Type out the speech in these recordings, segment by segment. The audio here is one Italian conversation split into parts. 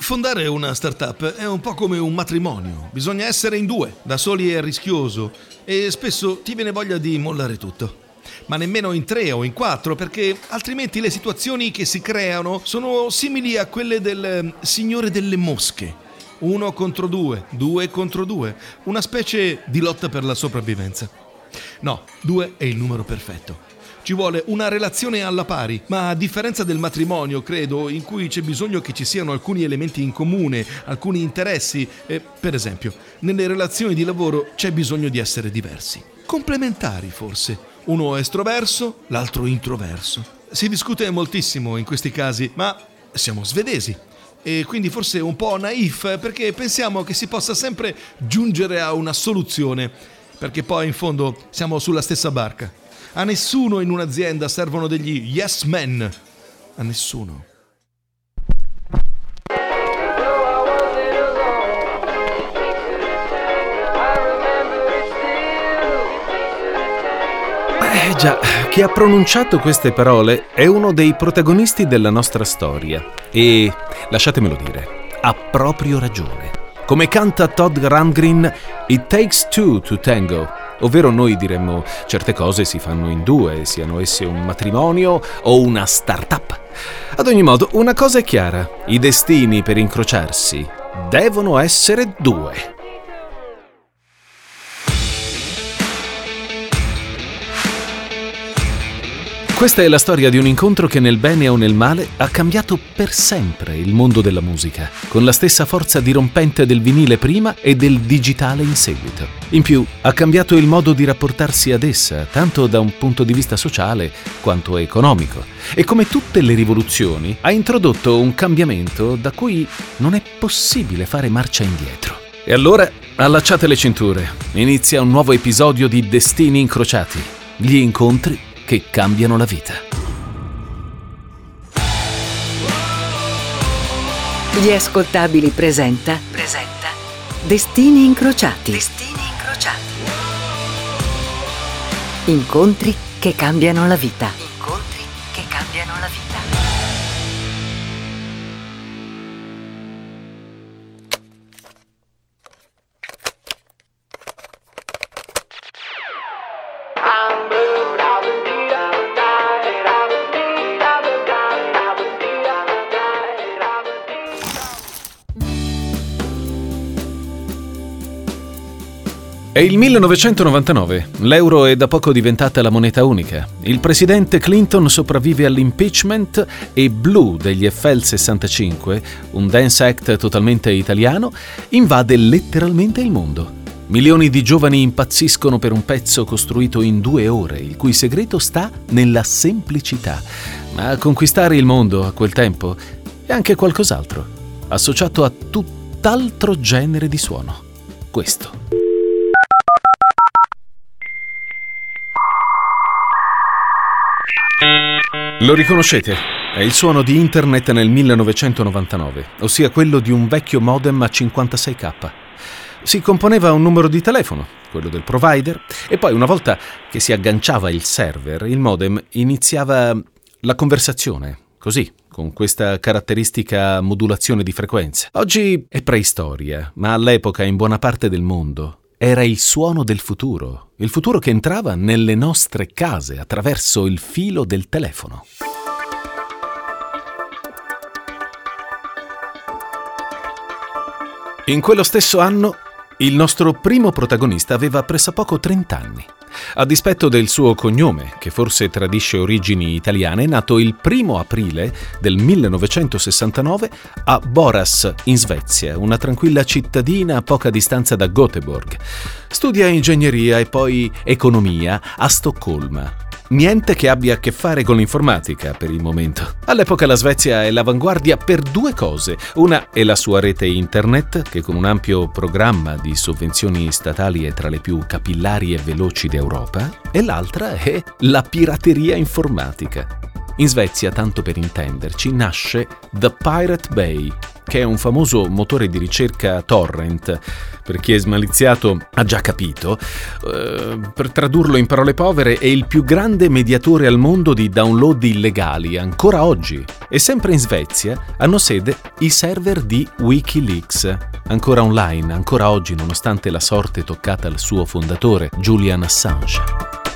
Fondare una startup è un po' come un matrimonio, bisogna essere in due, da soli è rischioso e spesso ti viene voglia di mollare tutto. Ma nemmeno in tre o in quattro, perché altrimenti le situazioni che si creano sono simili a quelle del eh, Signore delle Mosche. Uno contro due, due contro due, una specie di lotta per la sopravvivenza. No, due è il numero perfetto. Ci vuole una relazione alla pari, ma a differenza del matrimonio, credo, in cui c'è bisogno che ci siano alcuni elementi in comune, alcuni interessi, eh, per esempio, nelle relazioni di lavoro c'è bisogno di essere diversi. Complementari, forse. Uno estroverso, l'altro introverso. Si discute moltissimo in questi casi, ma siamo svedesi e quindi forse un po' naif perché pensiamo che si possa sempre giungere a una soluzione, perché poi in fondo siamo sulla stessa barca. A nessuno in un'azienda servono degli yes men. A nessuno. Eh già, chi ha pronunciato queste parole è uno dei protagonisti della nostra storia e, lasciatemelo dire, ha proprio ragione. Come canta Todd Rundgren, It takes two to tango, ovvero noi diremmo certe cose si fanno in due, siano esse un matrimonio o una start-up. Ad ogni modo, una cosa è chiara, i destini per incrociarsi devono essere due. Questa è la storia di un incontro che nel bene o nel male ha cambiato per sempre il mondo della musica, con la stessa forza dirompente del vinile prima e del digitale in seguito. In più, ha cambiato il modo di rapportarsi ad essa, tanto da un punto di vista sociale quanto economico. E come tutte le rivoluzioni, ha introdotto un cambiamento da cui non è possibile fare marcia indietro. E allora, allacciate le cinture. Inizia un nuovo episodio di Destini incrociati. Gli incontri che cambiano la vita. Gli ascoltabili presenta. Presenta. Destini incrociati. Destini incrociati. Incontri che cambiano la vita. È il 1999. L'euro è da poco diventata la moneta unica. Il presidente Clinton sopravvive all'impeachment e Blue degli FL 65, un dance act totalmente italiano, invade letteralmente il mondo. Milioni di giovani impazziscono per un pezzo costruito in due ore, il cui segreto sta nella semplicità. Ma conquistare il mondo a quel tempo è anche qualcos'altro, associato a tutt'altro genere di suono. Questo. Lo riconoscete? È il suono di internet nel 1999, ossia quello di un vecchio modem a 56k. Si componeva un numero di telefono, quello del provider, e poi una volta che si agganciava il server, il modem iniziava la conversazione, così, con questa caratteristica modulazione di frequenze. Oggi è preistoria, ma all'epoca in buona parte del mondo era il suono del futuro, il futuro che entrava nelle nostre case attraverso il filo del telefono. In quello stesso anno, il nostro primo protagonista aveva pressappoco 30 anni. A dispetto del suo cognome, che forse tradisce origini italiane, è nato il primo aprile del 1969 a Boras, in Svezia, una tranquilla cittadina a poca distanza da Göteborg. Studia ingegneria e poi economia a Stoccolma, Niente che abbia a che fare con l'informatica per il momento. All'epoca la Svezia è l'avanguardia per due cose. Una è la sua rete internet, che con un ampio programma di sovvenzioni statali è tra le più capillari e veloci d'Europa, e l'altra è la pirateria informatica. In Svezia, tanto per intenderci, nasce The Pirate Bay, che è un famoso motore di ricerca torrent. Per chi è smaliziato ha già capito. Uh, per tradurlo in parole povere, è il più grande mediatore al mondo di download illegali, ancora oggi. E sempre in Svezia hanno sede i server di Wikileaks, ancora online, ancora oggi, nonostante la sorte toccata al suo fondatore, Julian Assange.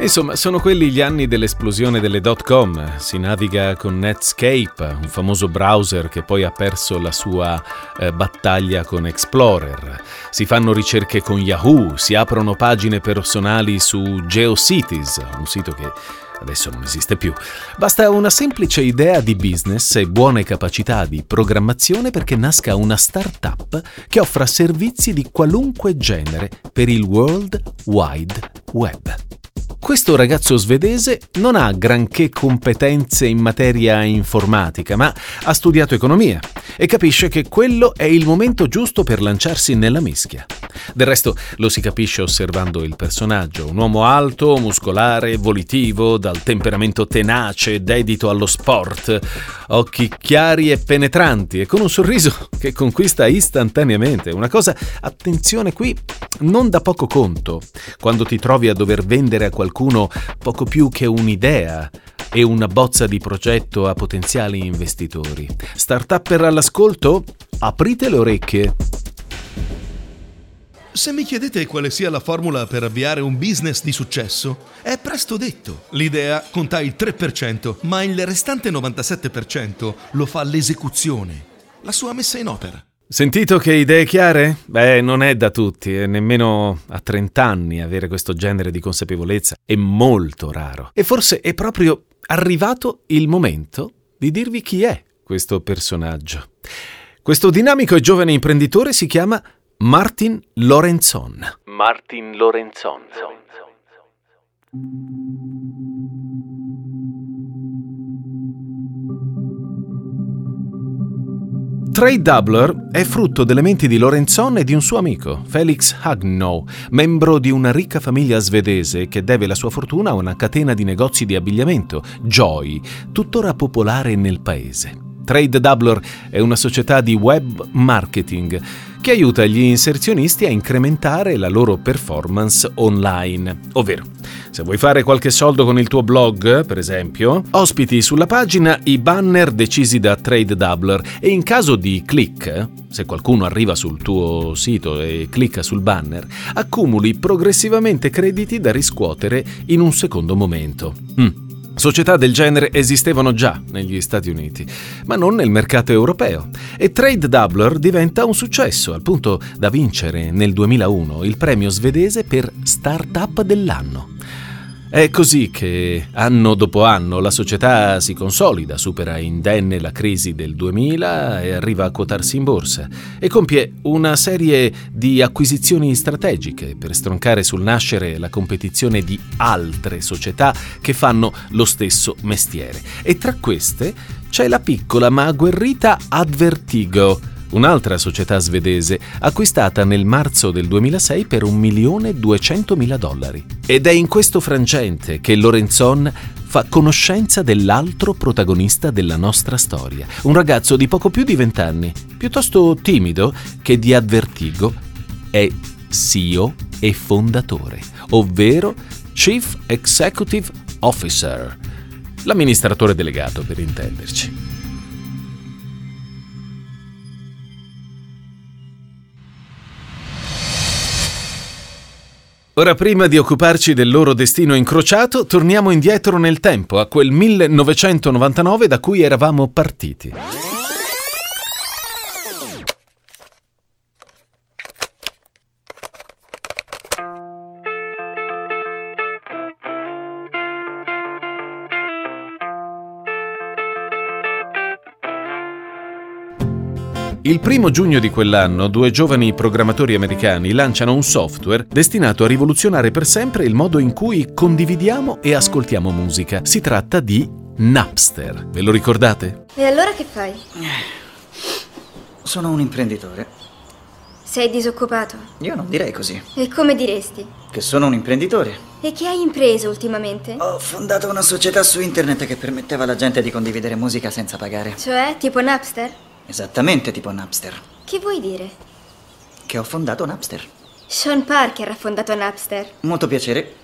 Insomma, sono quelli gli anni dell'esplosione delle dot com. Si naviga con Netscape, un famoso browser che poi ha perso la sua eh, battaglia con Explorer. Si fanno ricerche con Yahoo, si aprono pagine personali su GeoCities, un sito che adesso non esiste più. Basta una semplice idea di business e buone capacità di programmazione perché nasca una startup che offra servizi di qualunque genere per il World Wide Web. Questo ragazzo svedese non ha granché competenze in materia informatica, ma ha studiato economia e capisce che quello è il momento giusto per lanciarsi nella mischia. Del resto lo si capisce osservando il personaggio, un uomo alto, muscolare, volitivo, dal temperamento tenace, dedito allo sport, occhi chiari e penetranti e con un sorriso che conquista istantaneamente. Una cosa, attenzione qui, non da poco conto, quando ti trovi a dover vendere a qualcuno poco più che un'idea e una bozza di progetto a potenziali investitori. Startupper all'ascolto? Aprite le orecchie. Se mi chiedete quale sia la formula per avviare un business di successo, è presto detto. L'idea conta il 3%, ma il restante 97% lo fa l'esecuzione, la sua messa in opera. Sentito che idee chiare? Beh, non è da tutti, e nemmeno a 30 anni avere questo genere di consapevolezza è molto raro. E forse è proprio arrivato il momento di dirvi chi è questo personaggio. Questo dinamico e giovane imprenditore si chiama Martin Lorenzon. Martin Lorenzon. Trade Doubler è frutto delle menti di Lorenzon e di un suo amico, Felix Hagnow, membro di una ricca famiglia svedese che deve la sua fortuna a una catena di negozi di abbigliamento, Joy, tuttora popolare nel paese. Trade Doubler è una società di web marketing che aiuta gli inserzionisti a incrementare la loro performance online. Ovvero, se vuoi fare qualche soldo con il tuo blog, per esempio, ospiti sulla pagina i banner decisi da Trade Doubler e in caso di click, se qualcuno arriva sul tuo sito e clicca sul banner, accumuli progressivamente crediti da riscuotere in un secondo momento. Mm. Società del genere esistevano già negli Stati Uniti, ma non nel mercato europeo. E Trade Doubler diventa un successo, al punto da vincere nel 2001 il premio svedese per Startup dell'anno. È così che anno dopo anno la società si consolida, supera indenne la crisi del 2000 e arriva a quotarsi in borsa e compie una serie di acquisizioni strategiche per stroncare sul nascere la competizione di altre società che fanno lo stesso mestiere. E tra queste c'è la piccola ma agguerrita Advertigo un'altra società svedese, acquistata nel marzo del 2006 per 1.200.000 dollari. Ed è in questo frangente che Lorenzon fa conoscenza dell'altro protagonista della nostra storia, un ragazzo di poco più di 20 anni, piuttosto timido, che di Advertigo è CEO e fondatore, ovvero Chief Executive Officer, l'amministratore delegato per intenderci. Ora, prima di occuparci del loro destino incrociato, torniamo indietro nel tempo, a quel 1999 da cui eravamo partiti. Il primo giugno di quell'anno due giovani programmatori americani lanciano un software destinato a rivoluzionare per sempre il modo in cui condividiamo e ascoltiamo musica. Si tratta di Napster. Ve lo ricordate? E allora che fai? Sono un imprenditore. Sei disoccupato? Io non direi così. E come diresti? Che sono un imprenditore. E che hai impreso ultimamente? Ho fondato una società su internet che permetteva alla gente di condividere musica senza pagare. Cioè, tipo Napster? Esattamente tipo Napster. Che vuoi dire? Che ho fondato Napster. Sean Parker ha fondato Napster. Molto piacere.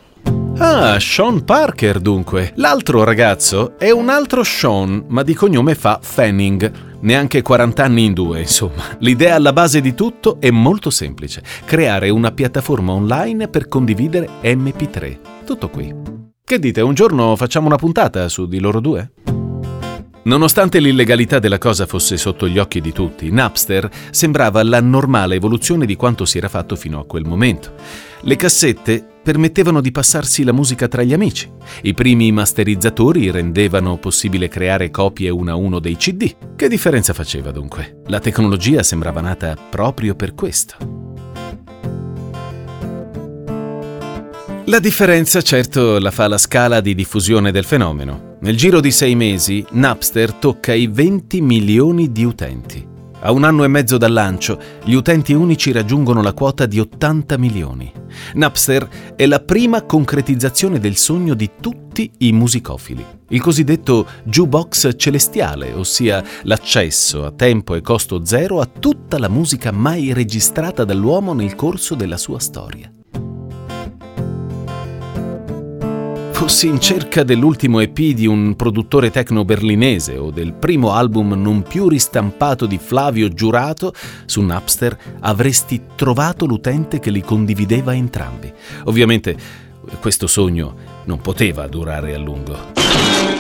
Ah, Sean Parker dunque. L'altro ragazzo è un altro Sean, ma di cognome fa Fanning. Neanche 40 anni in due, insomma. L'idea alla base di tutto è molto semplice. Creare una piattaforma online per condividere MP3. Tutto qui. Che dite, un giorno facciamo una puntata su di loro due? Nonostante l'illegalità della cosa fosse sotto gli occhi di tutti, Napster sembrava la normale evoluzione di quanto si era fatto fino a quel momento. Le cassette permettevano di passarsi la musica tra gli amici. I primi masterizzatori rendevano possibile creare copie uno a uno dei CD. Che differenza faceva dunque? La tecnologia sembrava nata proprio per questo. La differenza certo la fa la scala di diffusione del fenomeno. Nel giro di sei mesi Napster tocca i 20 milioni di utenti. A un anno e mezzo dal lancio, gli utenti unici raggiungono la quota di 80 milioni. Napster è la prima concretizzazione del sogno di tutti i musicofili, il cosiddetto jukebox celestiale, ossia l'accesso a tempo e costo zero a tutta la musica mai registrata dall'uomo nel corso della sua storia. Fossi in cerca dell'ultimo EP di un produttore techno berlinese o del primo album non più ristampato di Flavio Giurato, su Napster avresti trovato l'utente che li condivideva entrambi. Ovviamente questo sogno non poteva durare a lungo.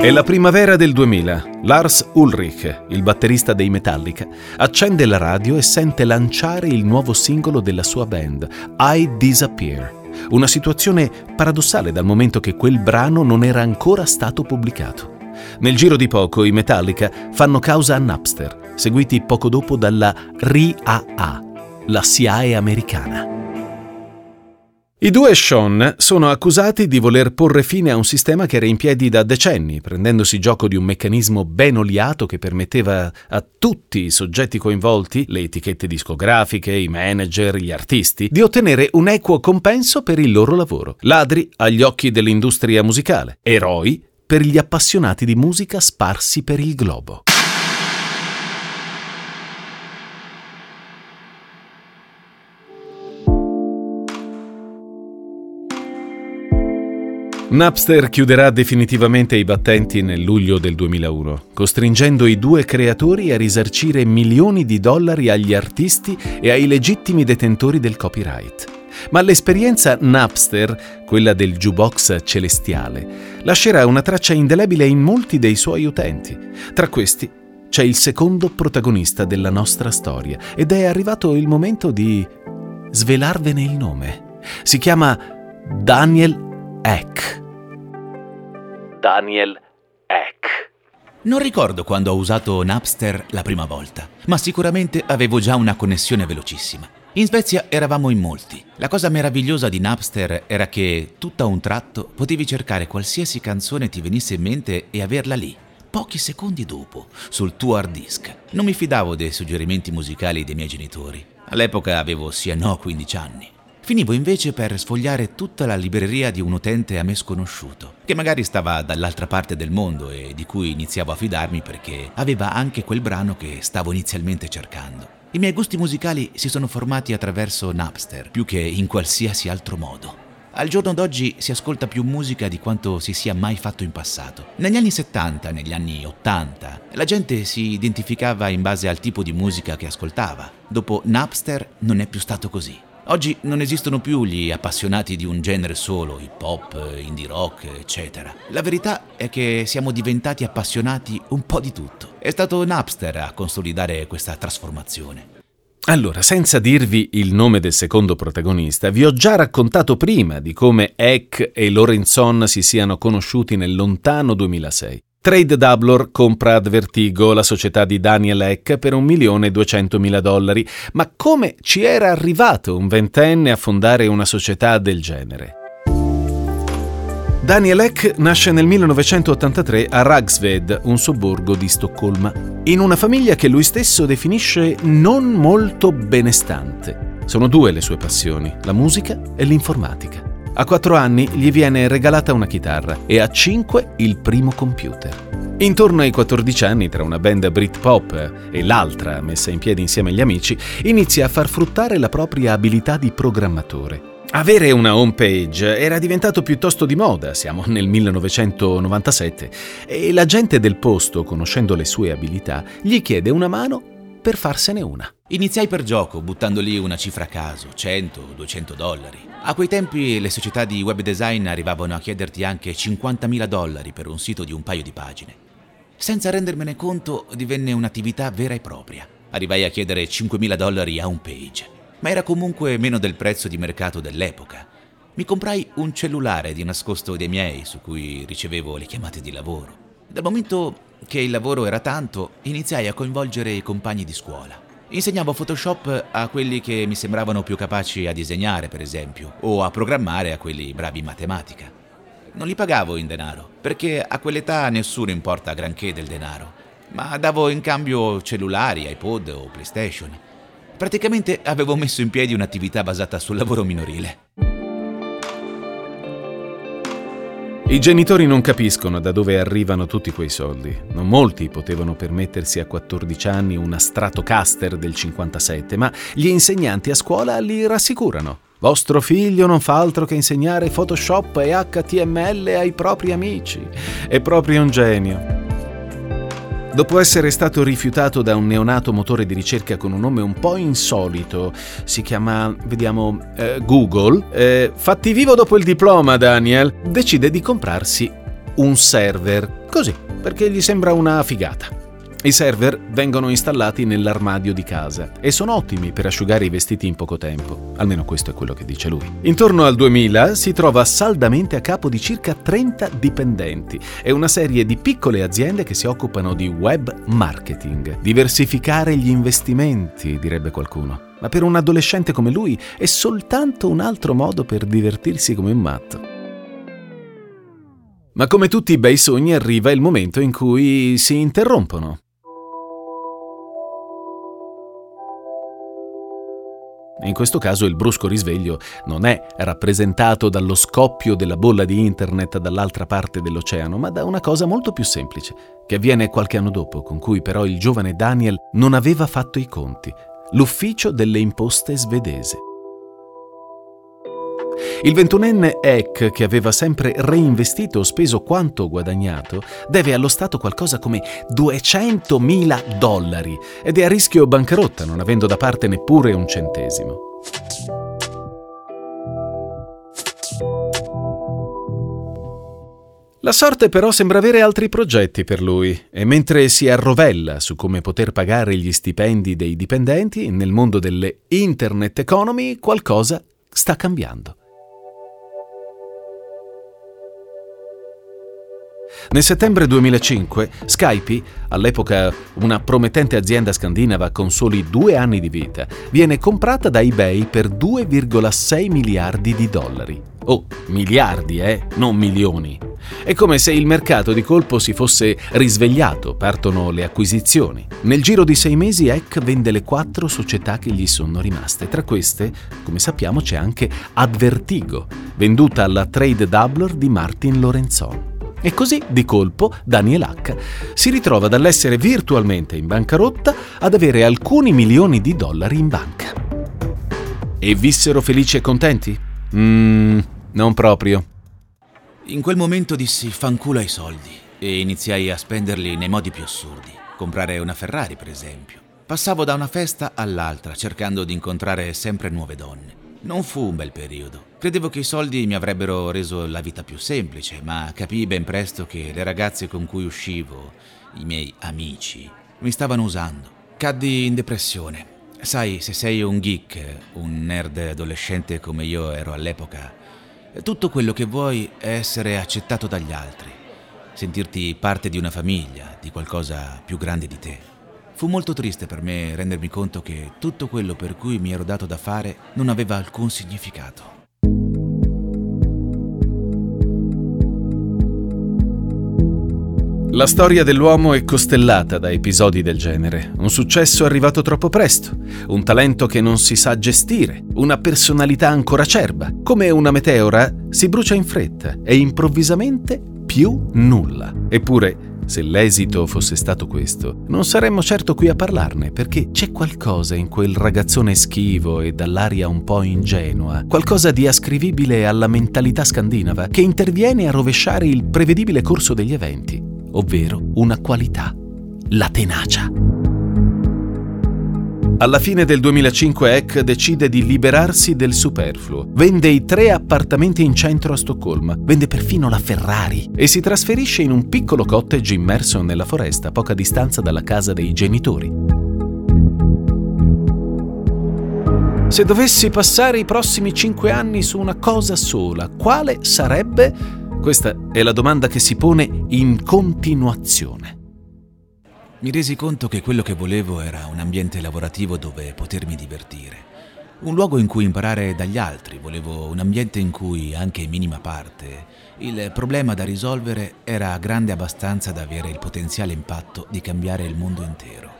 È la primavera del 2000. Lars Ulrich, il batterista dei Metallica, accende la radio e sente lanciare il nuovo singolo della sua band, I Disappear. Una situazione paradossale dal momento che quel brano non era ancora stato pubblicato. Nel giro di poco i Metallica fanno causa a Napster, seguiti poco dopo dalla RIAA, la SIAE americana. I due Sean sono accusati di voler porre fine a un sistema che era in piedi da decenni, prendendosi gioco di un meccanismo ben oliato che permetteva a tutti i soggetti coinvolti, le etichette discografiche, i manager, gli artisti, di ottenere un equo compenso per il loro lavoro. Ladri agli occhi dell'industria musicale, eroi per gli appassionati di musica sparsi per il globo. Napster chiuderà definitivamente i battenti nel luglio del 2001, costringendo i due creatori a risarcire milioni di dollari agli artisti e ai legittimi detentori del copyright. Ma l'esperienza Napster, quella del jukebox celestiale, lascerà una traccia indelebile in molti dei suoi utenti. Tra questi c'è il secondo protagonista della nostra storia ed è arrivato il momento di svelarvene il nome. Si chiama Daniel Eck. Daniel Eck. Non ricordo quando ho usato Napster la prima volta, ma sicuramente avevo già una connessione velocissima. In Svezia eravamo in molti. La cosa meravigliosa di Napster era che, tutto a un tratto, potevi cercare qualsiasi canzone ti venisse in mente e averla lì, pochi secondi dopo, sul tuo hard disk. Non mi fidavo dei suggerimenti musicali dei miei genitori. All'epoca avevo sì e no 15 anni. Finivo invece per sfogliare tutta la libreria di un utente a me sconosciuto, che magari stava dall'altra parte del mondo e di cui iniziavo a fidarmi perché aveva anche quel brano che stavo inizialmente cercando. I miei gusti musicali si sono formati attraverso Napster, più che in qualsiasi altro modo. Al giorno d'oggi si ascolta più musica di quanto si sia mai fatto in passato. Negli anni 70, negli anni 80, la gente si identificava in base al tipo di musica che ascoltava. Dopo Napster non è più stato così. Oggi non esistono più gli appassionati di un genere solo, hip hop, indie rock, eccetera. La verità è che siamo diventati appassionati un po' di tutto. È stato Napster a consolidare questa trasformazione. Allora, senza dirvi il nome del secondo protagonista, vi ho già raccontato prima di come Eck e Lorenzon si siano conosciuti nel lontano 2006. Trade Doublor compra Advertigo, la società di Daniel Eck, per 1.200.000 dollari. Ma come ci era arrivato un ventenne a fondare una società del genere? Daniel Ek nasce nel 1983 a Ragsved, un sobborgo di Stoccolma, in una famiglia che lui stesso definisce non molto benestante. Sono due le sue passioni, la musica e l'informatica. A quattro anni gli viene regalata una chitarra e a cinque il primo computer. Intorno ai 14 anni, tra una band Britpop e l'altra messa in piedi insieme agli amici, inizia a far fruttare la propria abilità di programmatore. Avere una home page era diventato piuttosto di moda, siamo nel 1997, e la gente del posto, conoscendo le sue abilità, gli chiede una mano per farsene una. Iniziai per gioco, buttando lì una cifra a caso, 100-200 dollari. A quei tempi le società di web design arrivavano a chiederti anche 50.000 dollari per un sito di un paio di pagine. Senza rendermene conto divenne un'attività vera e propria. Arrivai a chiedere 5.000 dollari a un page ma era comunque meno del prezzo di mercato dell'epoca. Mi comprai un cellulare di nascosto dei miei su cui ricevevo le chiamate di lavoro. Dal momento che il lavoro era tanto, iniziai a coinvolgere i compagni di scuola. Insegnavo Photoshop a quelli che mi sembravano più capaci a disegnare, per esempio, o a programmare a quelli bravi in matematica. Non li pagavo in denaro, perché a quell'età nessuno importa granché del denaro, ma davo in cambio cellulari, iPod o PlayStation Praticamente avevo messo in piedi un'attività basata sul lavoro minorile. I genitori non capiscono da dove arrivano tutti quei soldi. Non molti potevano permettersi a 14 anni una Stratocaster del 57, ma gli insegnanti a scuola li rassicurano. Vostro figlio non fa altro che insegnare Photoshop e HTML ai propri amici. È proprio un genio. Dopo essere stato rifiutato da un neonato motore di ricerca con un nome un po' insolito, si chiama, vediamo, eh, Google, eh, fatti vivo dopo il diploma Daniel, decide di comprarsi un server, così, perché gli sembra una figata. I server vengono installati nell'armadio di casa e sono ottimi per asciugare i vestiti in poco tempo, almeno questo è quello che dice lui. Intorno al 2000 si trova saldamente a capo di circa 30 dipendenti e una serie di piccole aziende che si occupano di web marketing. Diversificare gli investimenti, direbbe qualcuno. Ma per un adolescente come lui è soltanto un altro modo per divertirsi come un matto. Ma come tutti i bei sogni arriva il momento in cui si interrompono. In questo caso il brusco risveglio non è rappresentato dallo scoppio della bolla di internet dall'altra parte dell'oceano, ma da una cosa molto più semplice, che avviene qualche anno dopo, con cui però il giovane Daniel non aveva fatto i conti, l'ufficio delle imposte svedese. Il ventunenne Eck, che aveva sempre reinvestito o speso quanto guadagnato, deve allo Stato qualcosa come 200.000 dollari ed è a rischio bancarotta, non avendo da parte neppure un centesimo. La sorte però sembra avere altri progetti per lui e mentre si arrovella su come poter pagare gli stipendi dei dipendenti nel mondo delle internet economy qualcosa sta cambiando. Nel settembre 2005 Skype, all'epoca una promettente azienda scandinava con soli due anni di vita, viene comprata da eBay per 2,6 miliardi di dollari. Oh, miliardi, eh, non milioni. È come se il mercato di colpo si fosse risvegliato, partono le acquisizioni. Nel giro di sei mesi Eck vende le quattro società che gli sono rimaste. Tra queste, come sappiamo, c'è anche Advertigo, venduta alla Trade Doubler di Martin Lorenzon. E così, di colpo, Daniel H. si ritrova dall'essere virtualmente in bancarotta ad avere alcuni milioni di dollari in banca. E vissero felici e contenti? Mmm, non proprio. In quel momento dissi fanculo ai soldi e iniziai a spenderli nei modi più assurdi. Comprare una Ferrari, per esempio. Passavo da una festa all'altra cercando di incontrare sempre nuove donne. Non fu un bel periodo. Credevo che i soldi mi avrebbero reso la vita più semplice, ma capii ben presto che le ragazze con cui uscivo, i miei amici, mi stavano usando. Caddi in depressione. Sai, se sei un geek, un nerd adolescente come io ero all'epoca, tutto quello che vuoi è essere accettato dagli altri, sentirti parte di una famiglia, di qualcosa più grande di te. Fu molto triste per me rendermi conto che tutto quello per cui mi ero dato da fare non aveva alcun significato. La storia dell'uomo è costellata da episodi del genere. Un successo arrivato troppo presto, un talento che non si sa gestire, una personalità ancora acerba. Come una meteora si brucia in fretta e improvvisamente più nulla. Eppure se l'esito fosse stato questo, non saremmo certo qui a parlarne, perché c'è qualcosa in quel ragazzone schivo e dall'aria un po' ingenua, qualcosa di ascrivibile alla mentalità scandinava, che interviene a rovesciare il prevedibile corso degli eventi, ovvero una qualità, la tenacia. Alla fine del 2005 Eck decide di liberarsi del superfluo. Vende i tre appartamenti in centro a Stoccolma, vende perfino la Ferrari e si trasferisce in un piccolo cottage immerso nella foresta a poca distanza dalla casa dei genitori. Se dovessi passare i prossimi cinque anni su una cosa sola, quale sarebbe? Questa è la domanda che si pone in continuazione. Mi resi conto che quello che volevo era un ambiente lavorativo dove potermi divertire. Un luogo in cui imparare dagli altri, volevo un ambiente in cui, anche in minima parte, il problema da risolvere era grande abbastanza da avere il potenziale impatto di cambiare il mondo intero.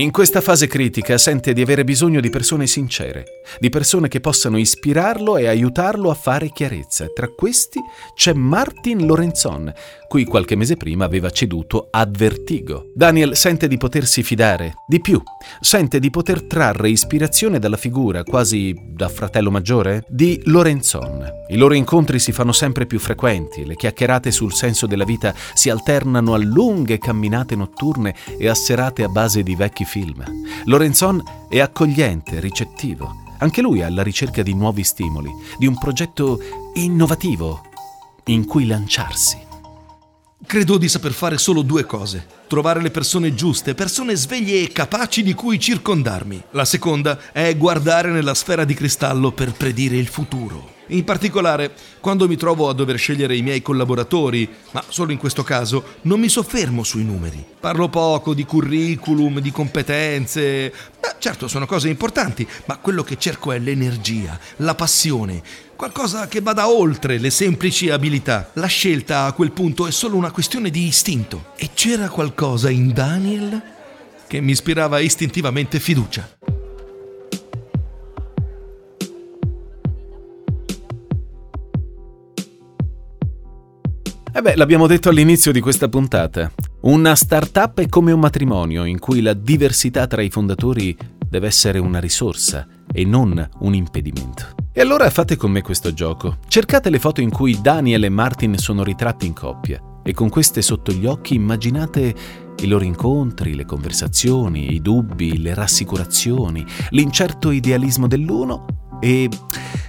In questa fase critica sente di avere bisogno di persone sincere, di persone che possano ispirarlo e aiutarlo a fare chiarezza. Tra questi c'è Martin Lorenzon, cui qualche mese prima aveva ceduto ad Vertigo. Daniel sente di potersi fidare, di più, sente di poter trarre ispirazione dalla figura, quasi da fratello maggiore, di Lorenzon. I loro incontri si fanno sempre più frequenti, le chiacchierate sul senso della vita si alternano a lunghe camminate notturne e a serate a base di vecchi film. Lorenzon è accogliente, ricettivo. Anche lui è alla ricerca di nuovi stimoli, di un progetto innovativo in cui lanciarsi. Credo di saper fare solo due cose. Trovare le persone giuste, persone sveglie e capaci di cui circondarmi. La seconda è guardare nella sfera di cristallo per predire il futuro. In particolare, quando mi trovo a dover scegliere i miei collaboratori, ma solo in questo caso, non mi soffermo sui numeri. Parlo poco di curriculum, di competenze. Beh, certo, sono cose importanti, ma quello che cerco è l'energia, la passione, qualcosa che vada oltre le semplici abilità. La scelta a quel punto è solo una questione di istinto. E c'era qualcosa in Daniel che mi ispirava istintivamente fiducia. Eh beh, l'abbiamo detto all'inizio di questa puntata. Una startup è come un matrimonio in cui la diversità tra i fondatori deve essere una risorsa e non un impedimento. E allora fate con me questo gioco. Cercate le foto in cui Daniel e Martin sono ritratti in coppia e con queste sotto gli occhi immaginate i loro incontri, le conversazioni, i dubbi, le rassicurazioni, l'incerto idealismo dell'uno e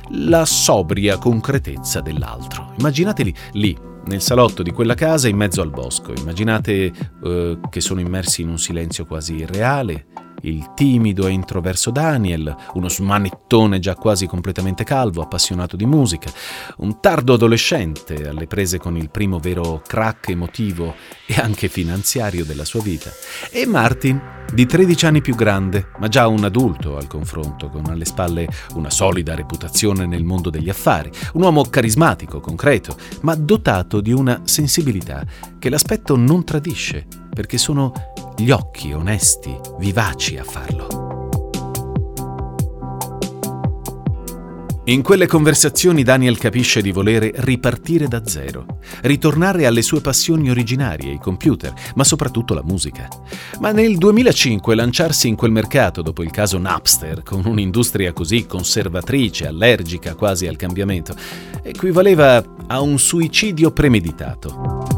la sobria concretezza dell'altro. Immaginateli lì, nel salotto di quella casa in mezzo al bosco. Immaginate eh, che sono immersi in un silenzio quasi irreale, il timido e introverso Daniel, uno smanettone già quasi completamente calvo, appassionato di musica, un tardo adolescente alle prese con il primo vero crack emotivo e anche finanziario della sua vita, e Martin, di 13 anni più grande, ma già un adulto al confronto, con alle spalle una solida reputazione nel mondo degli affari, un uomo carismatico, concreto, ma dotato di una sensibilità che l'aspetto non tradisce, perché sono gli occhi onesti, vivaci a farlo. In quelle conversazioni Daniel capisce di volere ripartire da zero, ritornare alle sue passioni originarie, i computer, ma soprattutto la musica. Ma nel 2005 lanciarsi in quel mercato dopo il caso Napster, con un'industria così conservatrice, allergica quasi al cambiamento, equivaleva a un suicidio premeditato.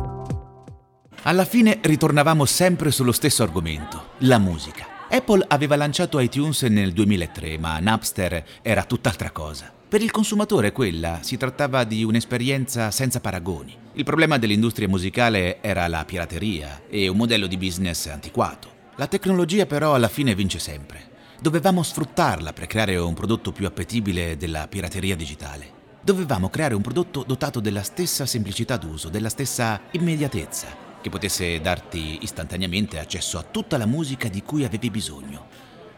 Alla fine ritornavamo sempre sullo stesso argomento, la musica. Apple aveva lanciato iTunes nel 2003, ma Napster era tutt'altra cosa. Per il consumatore quella si trattava di un'esperienza senza paragoni. Il problema dell'industria musicale era la pirateria e un modello di business antiquato. La tecnologia però alla fine vince sempre. Dovevamo sfruttarla per creare un prodotto più appetibile della pirateria digitale. Dovevamo creare un prodotto dotato della stessa semplicità d'uso, della stessa immediatezza, che potesse darti istantaneamente accesso a tutta la musica di cui avevi bisogno.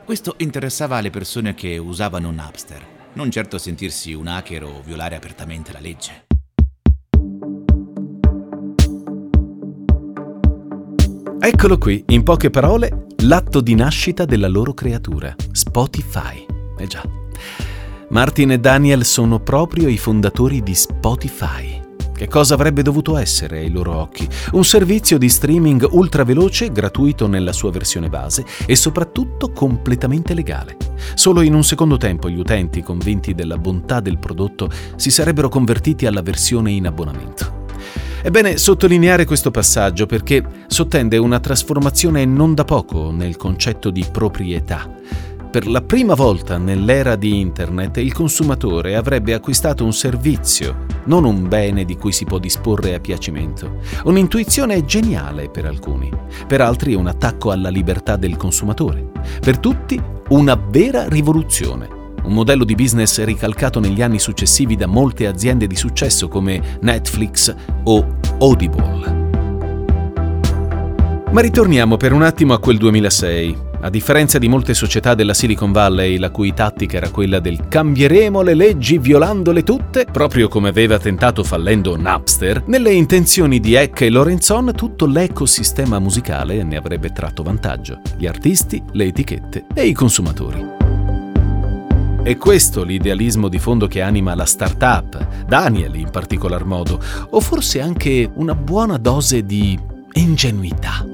Questo interessava alle persone che usavano Napster. non certo sentirsi un hacker o violare apertamente la legge. Eccolo qui, in poche parole, l'atto di nascita della loro creatura, Spotify. Eh già. Martin e Daniel sono proprio i fondatori di Spotify. Che cosa avrebbe dovuto essere ai loro occhi? Un servizio di streaming ultraveloce, gratuito nella sua versione base e soprattutto completamente legale. Solo in un secondo tempo gli utenti, convinti della bontà del prodotto, si sarebbero convertiti alla versione in abbonamento. È bene sottolineare questo passaggio perché sottende una trasformazione non da poco nel concetto di proprietà. Per la prima volta nell'era di Internet il consumatore avrebbe acquistato un servizio, non un bene di cui si può disporre a piacimento. Un'intuizione geniale per alcuni, per altri un attacco alla libertà del consumatore, per tutti una vera rivoluzione un modello di business ricalcato negli anni successivi da molte aziende di successo come Netflix o Audible. Ma ritorniamo per un attimo a quel 2006. A differenza di molte società della Silicon Valley, la cui tattica era quella del cambieremo le leggi violandole tutte, proprio come aveva tentato fallendo Napster, nelle intenzioni di Eck e Lorenzon tutto l'ecosistema musicale ne avrebbe tratto vantaggio. Gli artisti, le etichette e i consumatori. È questo l'idealismo di fondo che anima la startup, Daniel in particolar modo, o forse anche una buona dose di ingenuità.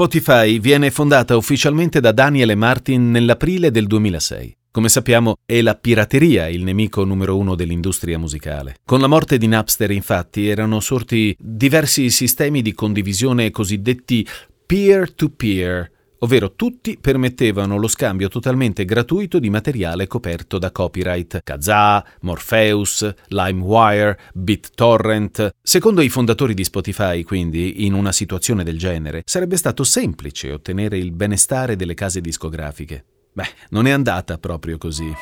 Spotify viene fondata ufficialmente da Daniel e Martin nell'aprile del 2006. Come sappiamo, è la pirateria il nemico numero uno dell'industria musicale. Con la morte di Napster, infatti, erano sorti diversi sistemi di condivisione cosiddetti peer-to-peer, ovvero tutti permettevano lo scambio totalmente gratuito di materiale coperto da copyright Kazaa, Morpheus, LimeWire, BitTorrent. Secondo i fondatori di Spotify, quindi, in una situazione del genere, sarebbe stato semplice ottenere il benestare delle case discografiche. Beh, non è andata proprio così.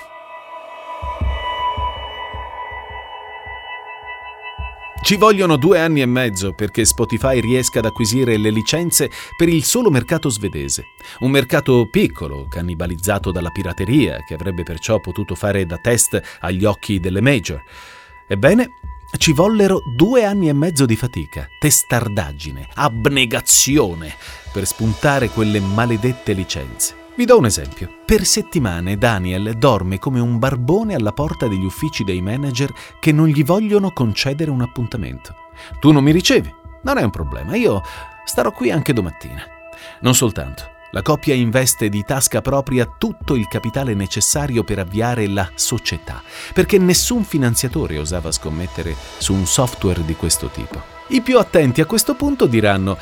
Ci vogliono due anni e mezzo perché Spotify riesca ad acquisire le licenze per il solo mercato svedese. Un mercato piccolo, cannibalizzato dalla pirateria, che avrebbe perciò potuto fare da test agli occhi delle major. Ebbene, ci vollero due anni e mezzo di fatica, testardaggine, abnegazione per spuntare quelle maledette licenze. Vi do un esempio. Per settimane Daniel dorme come un barbone alla porta degli uffici dei manager che non gli vogliono concedere un appuntamento. Tu non mi ricevi? Non è un problema, io starò qui anche domattina. Non soltanto. La coppia investe di tasca propria tutto il capitale necessario per avviare la società, perché nessun finanziatore osava scommettere su un software di questo tipo. I più attenti a questo punto diranno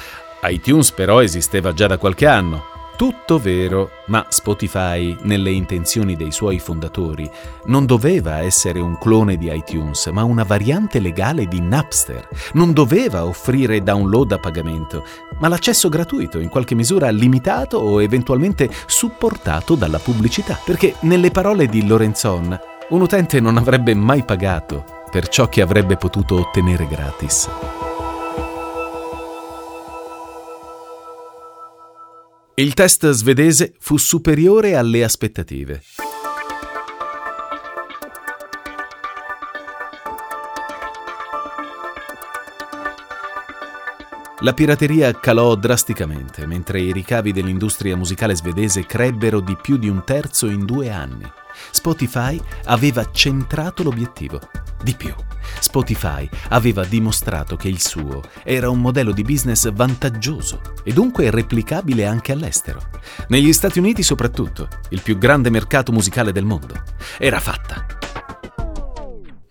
iTunes però esisteva già da qualche anno. Tutto vero, ma Spotify, nelle intenzioni dei suoi fondatori, non doveva essere un clone di iTunes, ma una variante legale di Napster. Non doveva offrire download a pagamento, ma l'accesso gratuito, in qualche misura limitato o eventualmente supportato dalla pubblicità. Perché, nelle parole di Lorenzon, un utente non avrebbe mai pagato per ciò che avrebbe potuto ottenere gratis. Il test svedese fu superiore alle aspettative. La pirateria calò drasticamente, mentre i ricavi dell'industria musicale svedese crebbero di più di un terzo in due anni. Spotify aveva centrato l'obiettivo. Di più, Spotify aveva dimostrato che il suo era un modello di business vantaggioso e dunque replicabile anche all'estero. Negli Stati Uniti soprattutto, il più grande mercato musicale del mondo. Era fatta.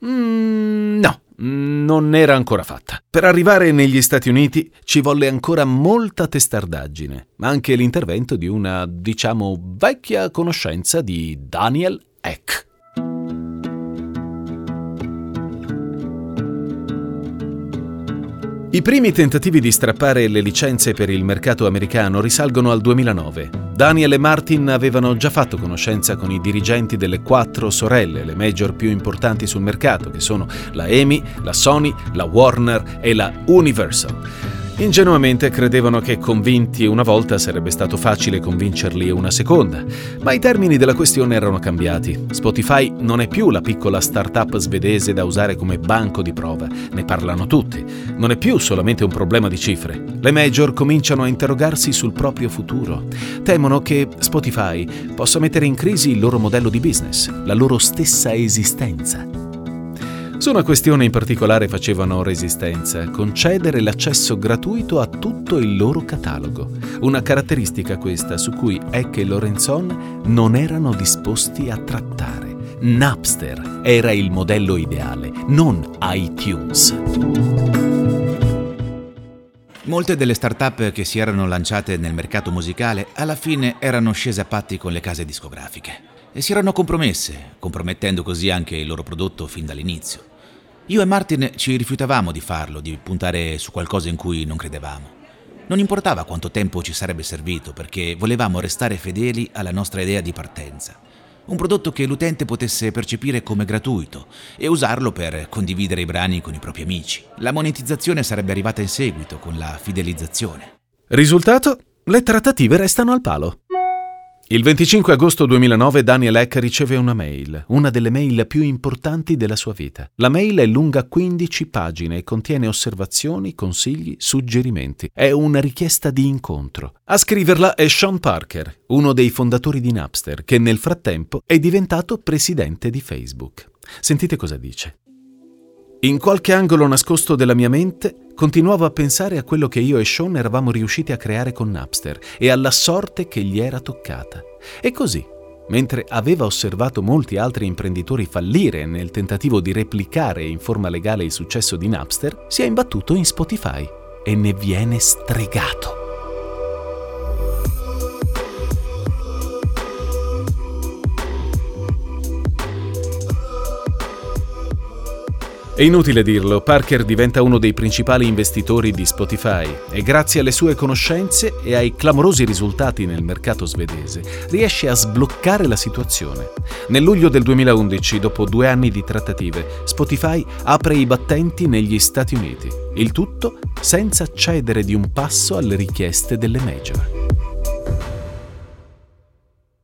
Mm, no, non era ancora fatta. Per arrivare negli Stati Uniti ci volle ancora molta testardaggine, ma anche l'intervento di una, diciamo, vecchia conoscenza di Daniel Eck. I primi tentativi di strappare le licenze per il mercato americano risalgono al 2009. Daniel e Martin avevano già fatto conoscenza con i dirigenti delle quattro sorelle, le major più importanti sul mercato, che sono la EMI, la Sony, la Warner e la Universal. Ingenuamente credevano che convinti una volta sarebbe stato facile convincerli una seconda, ma i termini della questione erano cambiati. Spotify non è più la piccola start-up svedese da usare come banco di prova, ne parlano tutti. Non è più solamente un problema di cifre. Le major cominciano a interrogarsi sul proprio futuro. Temono che Spotify possa mettere in crisi il loro modello di business, la loro stessa esistenza. Su una questione in particolare facevano resistenza, concedere l'accesso gratuito a tutto il loro catalogo, una caratteristica questa su cui Eck e Lorenzon non erano disposti a trattare. Napster era il modello ideale, non iTunes. Molte delle start-up che si erano lanciate nel mercato musicale alla fine erano scese a patti con le case discografiche e si erano compromesse, compromettendo così anche il loro prodotto fin dall'inizio. Io e Martin ci rifiutavamo di farlo, di puntare su qualcosa in cui non credevamo. Non importava quanto tempo ci sarebbe servito, perché volevamo restare fedeli alla nostra idea di partenza. Un prodotto che l'utente potesse percepire come gratuito e usarlo per condividere i brani con i propri amici. La monetizzazione sarebbe arrivata in seguito con la fidelizzazione. Risultato? Le trattative restano al palo. Il 25 agosto 2009 Daniel Eck riceve una mail, una delle mail più importanti della sua vita. La mail è lunga 15 pagine e contiene osservazioni, consigli, suggerimenti. È una richiesta di incontro. A scriverla è Sean Parker, uno dei fondatori di Napster, che nel frattempo è diventato presidente di Facebook. Sentite cosa dice. In qualche angolo nascosto della mia mente continuavo a pensare a quello che io e Sean eravamo riusciti a creare con Napster e alla sorte che gli era toccata. E così, mentre aveva osservato molti altri imprenditori fallire nel tentativo di replicare in forma legale il successo di Napster, si è imbattuto in Spotify e ne viene stregato. È inutile dirlo, Parker diventa uno dei principali investitori di Spotify e grazie alle sue conoscenze e ai clamorosi risultati nel mercato svedese riesce a sbloccare la situazione. Nel luglio del 2011, dopo due anni di trattative, Spotify apre i battenti negli Stati Uniti, il tutto senza cedere di un passo alle richieste delle major.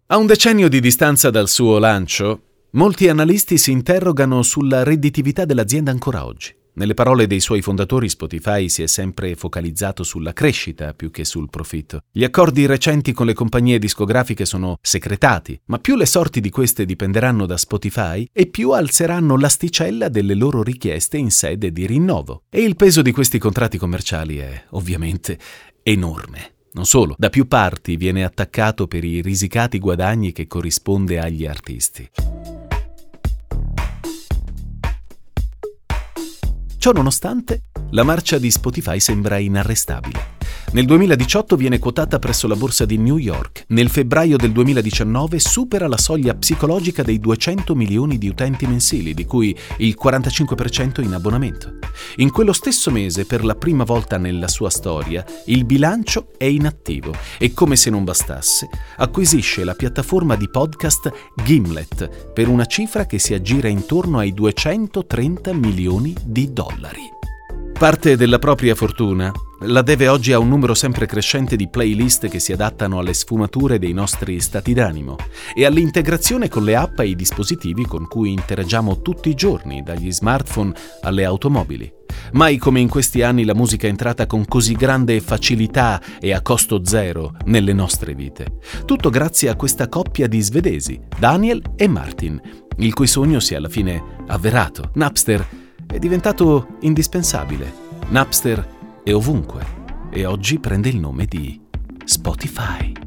A un decennio di distanza dal suo lancio, Molti analisti si interrogano sulla redditività dell'azienda ancora oggi. Nelle parole dei suoi fondatori Spotify si è sempre focalizzato sulla crescita più che sul profitto. Gli accordi recenti con le compagnie discografiche sono secretati, ma più le sorti di queste dipenderanno da Spotify e più alzeranno l'asticella delle loro richieste in sede di rinnovo. E il peso di questi contratti commerciali è ovviamente enorme. Non solo, da più parti viene attaccato per i risicati guadagni che corrisponde agli artisti. Ciò nonostante, la marcia di Spotify sembra inarrestabile. Nel 2018 viene quotata presso la borsa di New York. Nel febbraio del 2019 supera la soglia psicologica dei 200 milioni di utenti mensili, di cui il 45% in abbonamento. In quello stesso mese, per la prima volta nella sua storia, il bilancio è inattivo e, come se non bastasse, acquisisce la piattaforma di podcast Gimlet per una cifra che si aggira intorno ai 230 milioni di dollari. Parte della propria fortuna la deve oggi a un numero sempre crescente di playlist che si adattano alle sfumature dei nostri stati d'animo e all'integrazione con le app e i dispositivi con cui interagiamo tutti i giorni, dagli smartphone alle automobili. Mai come in questi anni la musica è entrata con così grande facilità e a costo zero nelle nostre vite. Tutto grazie a questa coppia di svedesi, Daniel e Martin, il cui sogno si è alla fine avverato. Napster è diventato indispensabile. Napster è ovunque e oggi prende il nome di Spotify.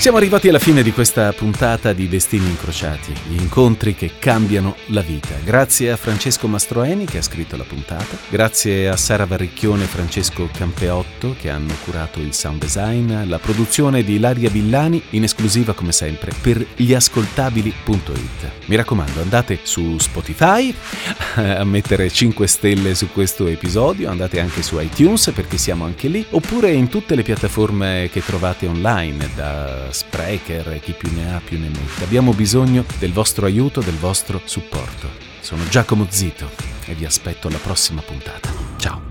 Siamo arrivati alla fine di questa puntata di Destini Incrociati, gli incontri che cambiano la vita. Grazie a Francesco Mastroeni che ha scritto la puntata, grazie a Sara Varricchione e Francesco Campeotto che hanno curato il sound design, la produzione di Ilaria Villani, in esclusiva come sempre per gliascoltabili.it. Mi raccomando, andate su Spotify a mettere 5 stelle su questo episodio, andate anche su iTunes perché siamo anche lì, oppure in tutte le piattaforme che trovate online da Sprecher e chi più ne ha più ne mette. Abbiamo bisogno del vostro aiuto, del vostro supporto. Sono Giacomo Zito e vi aspetto alla prossima puntata.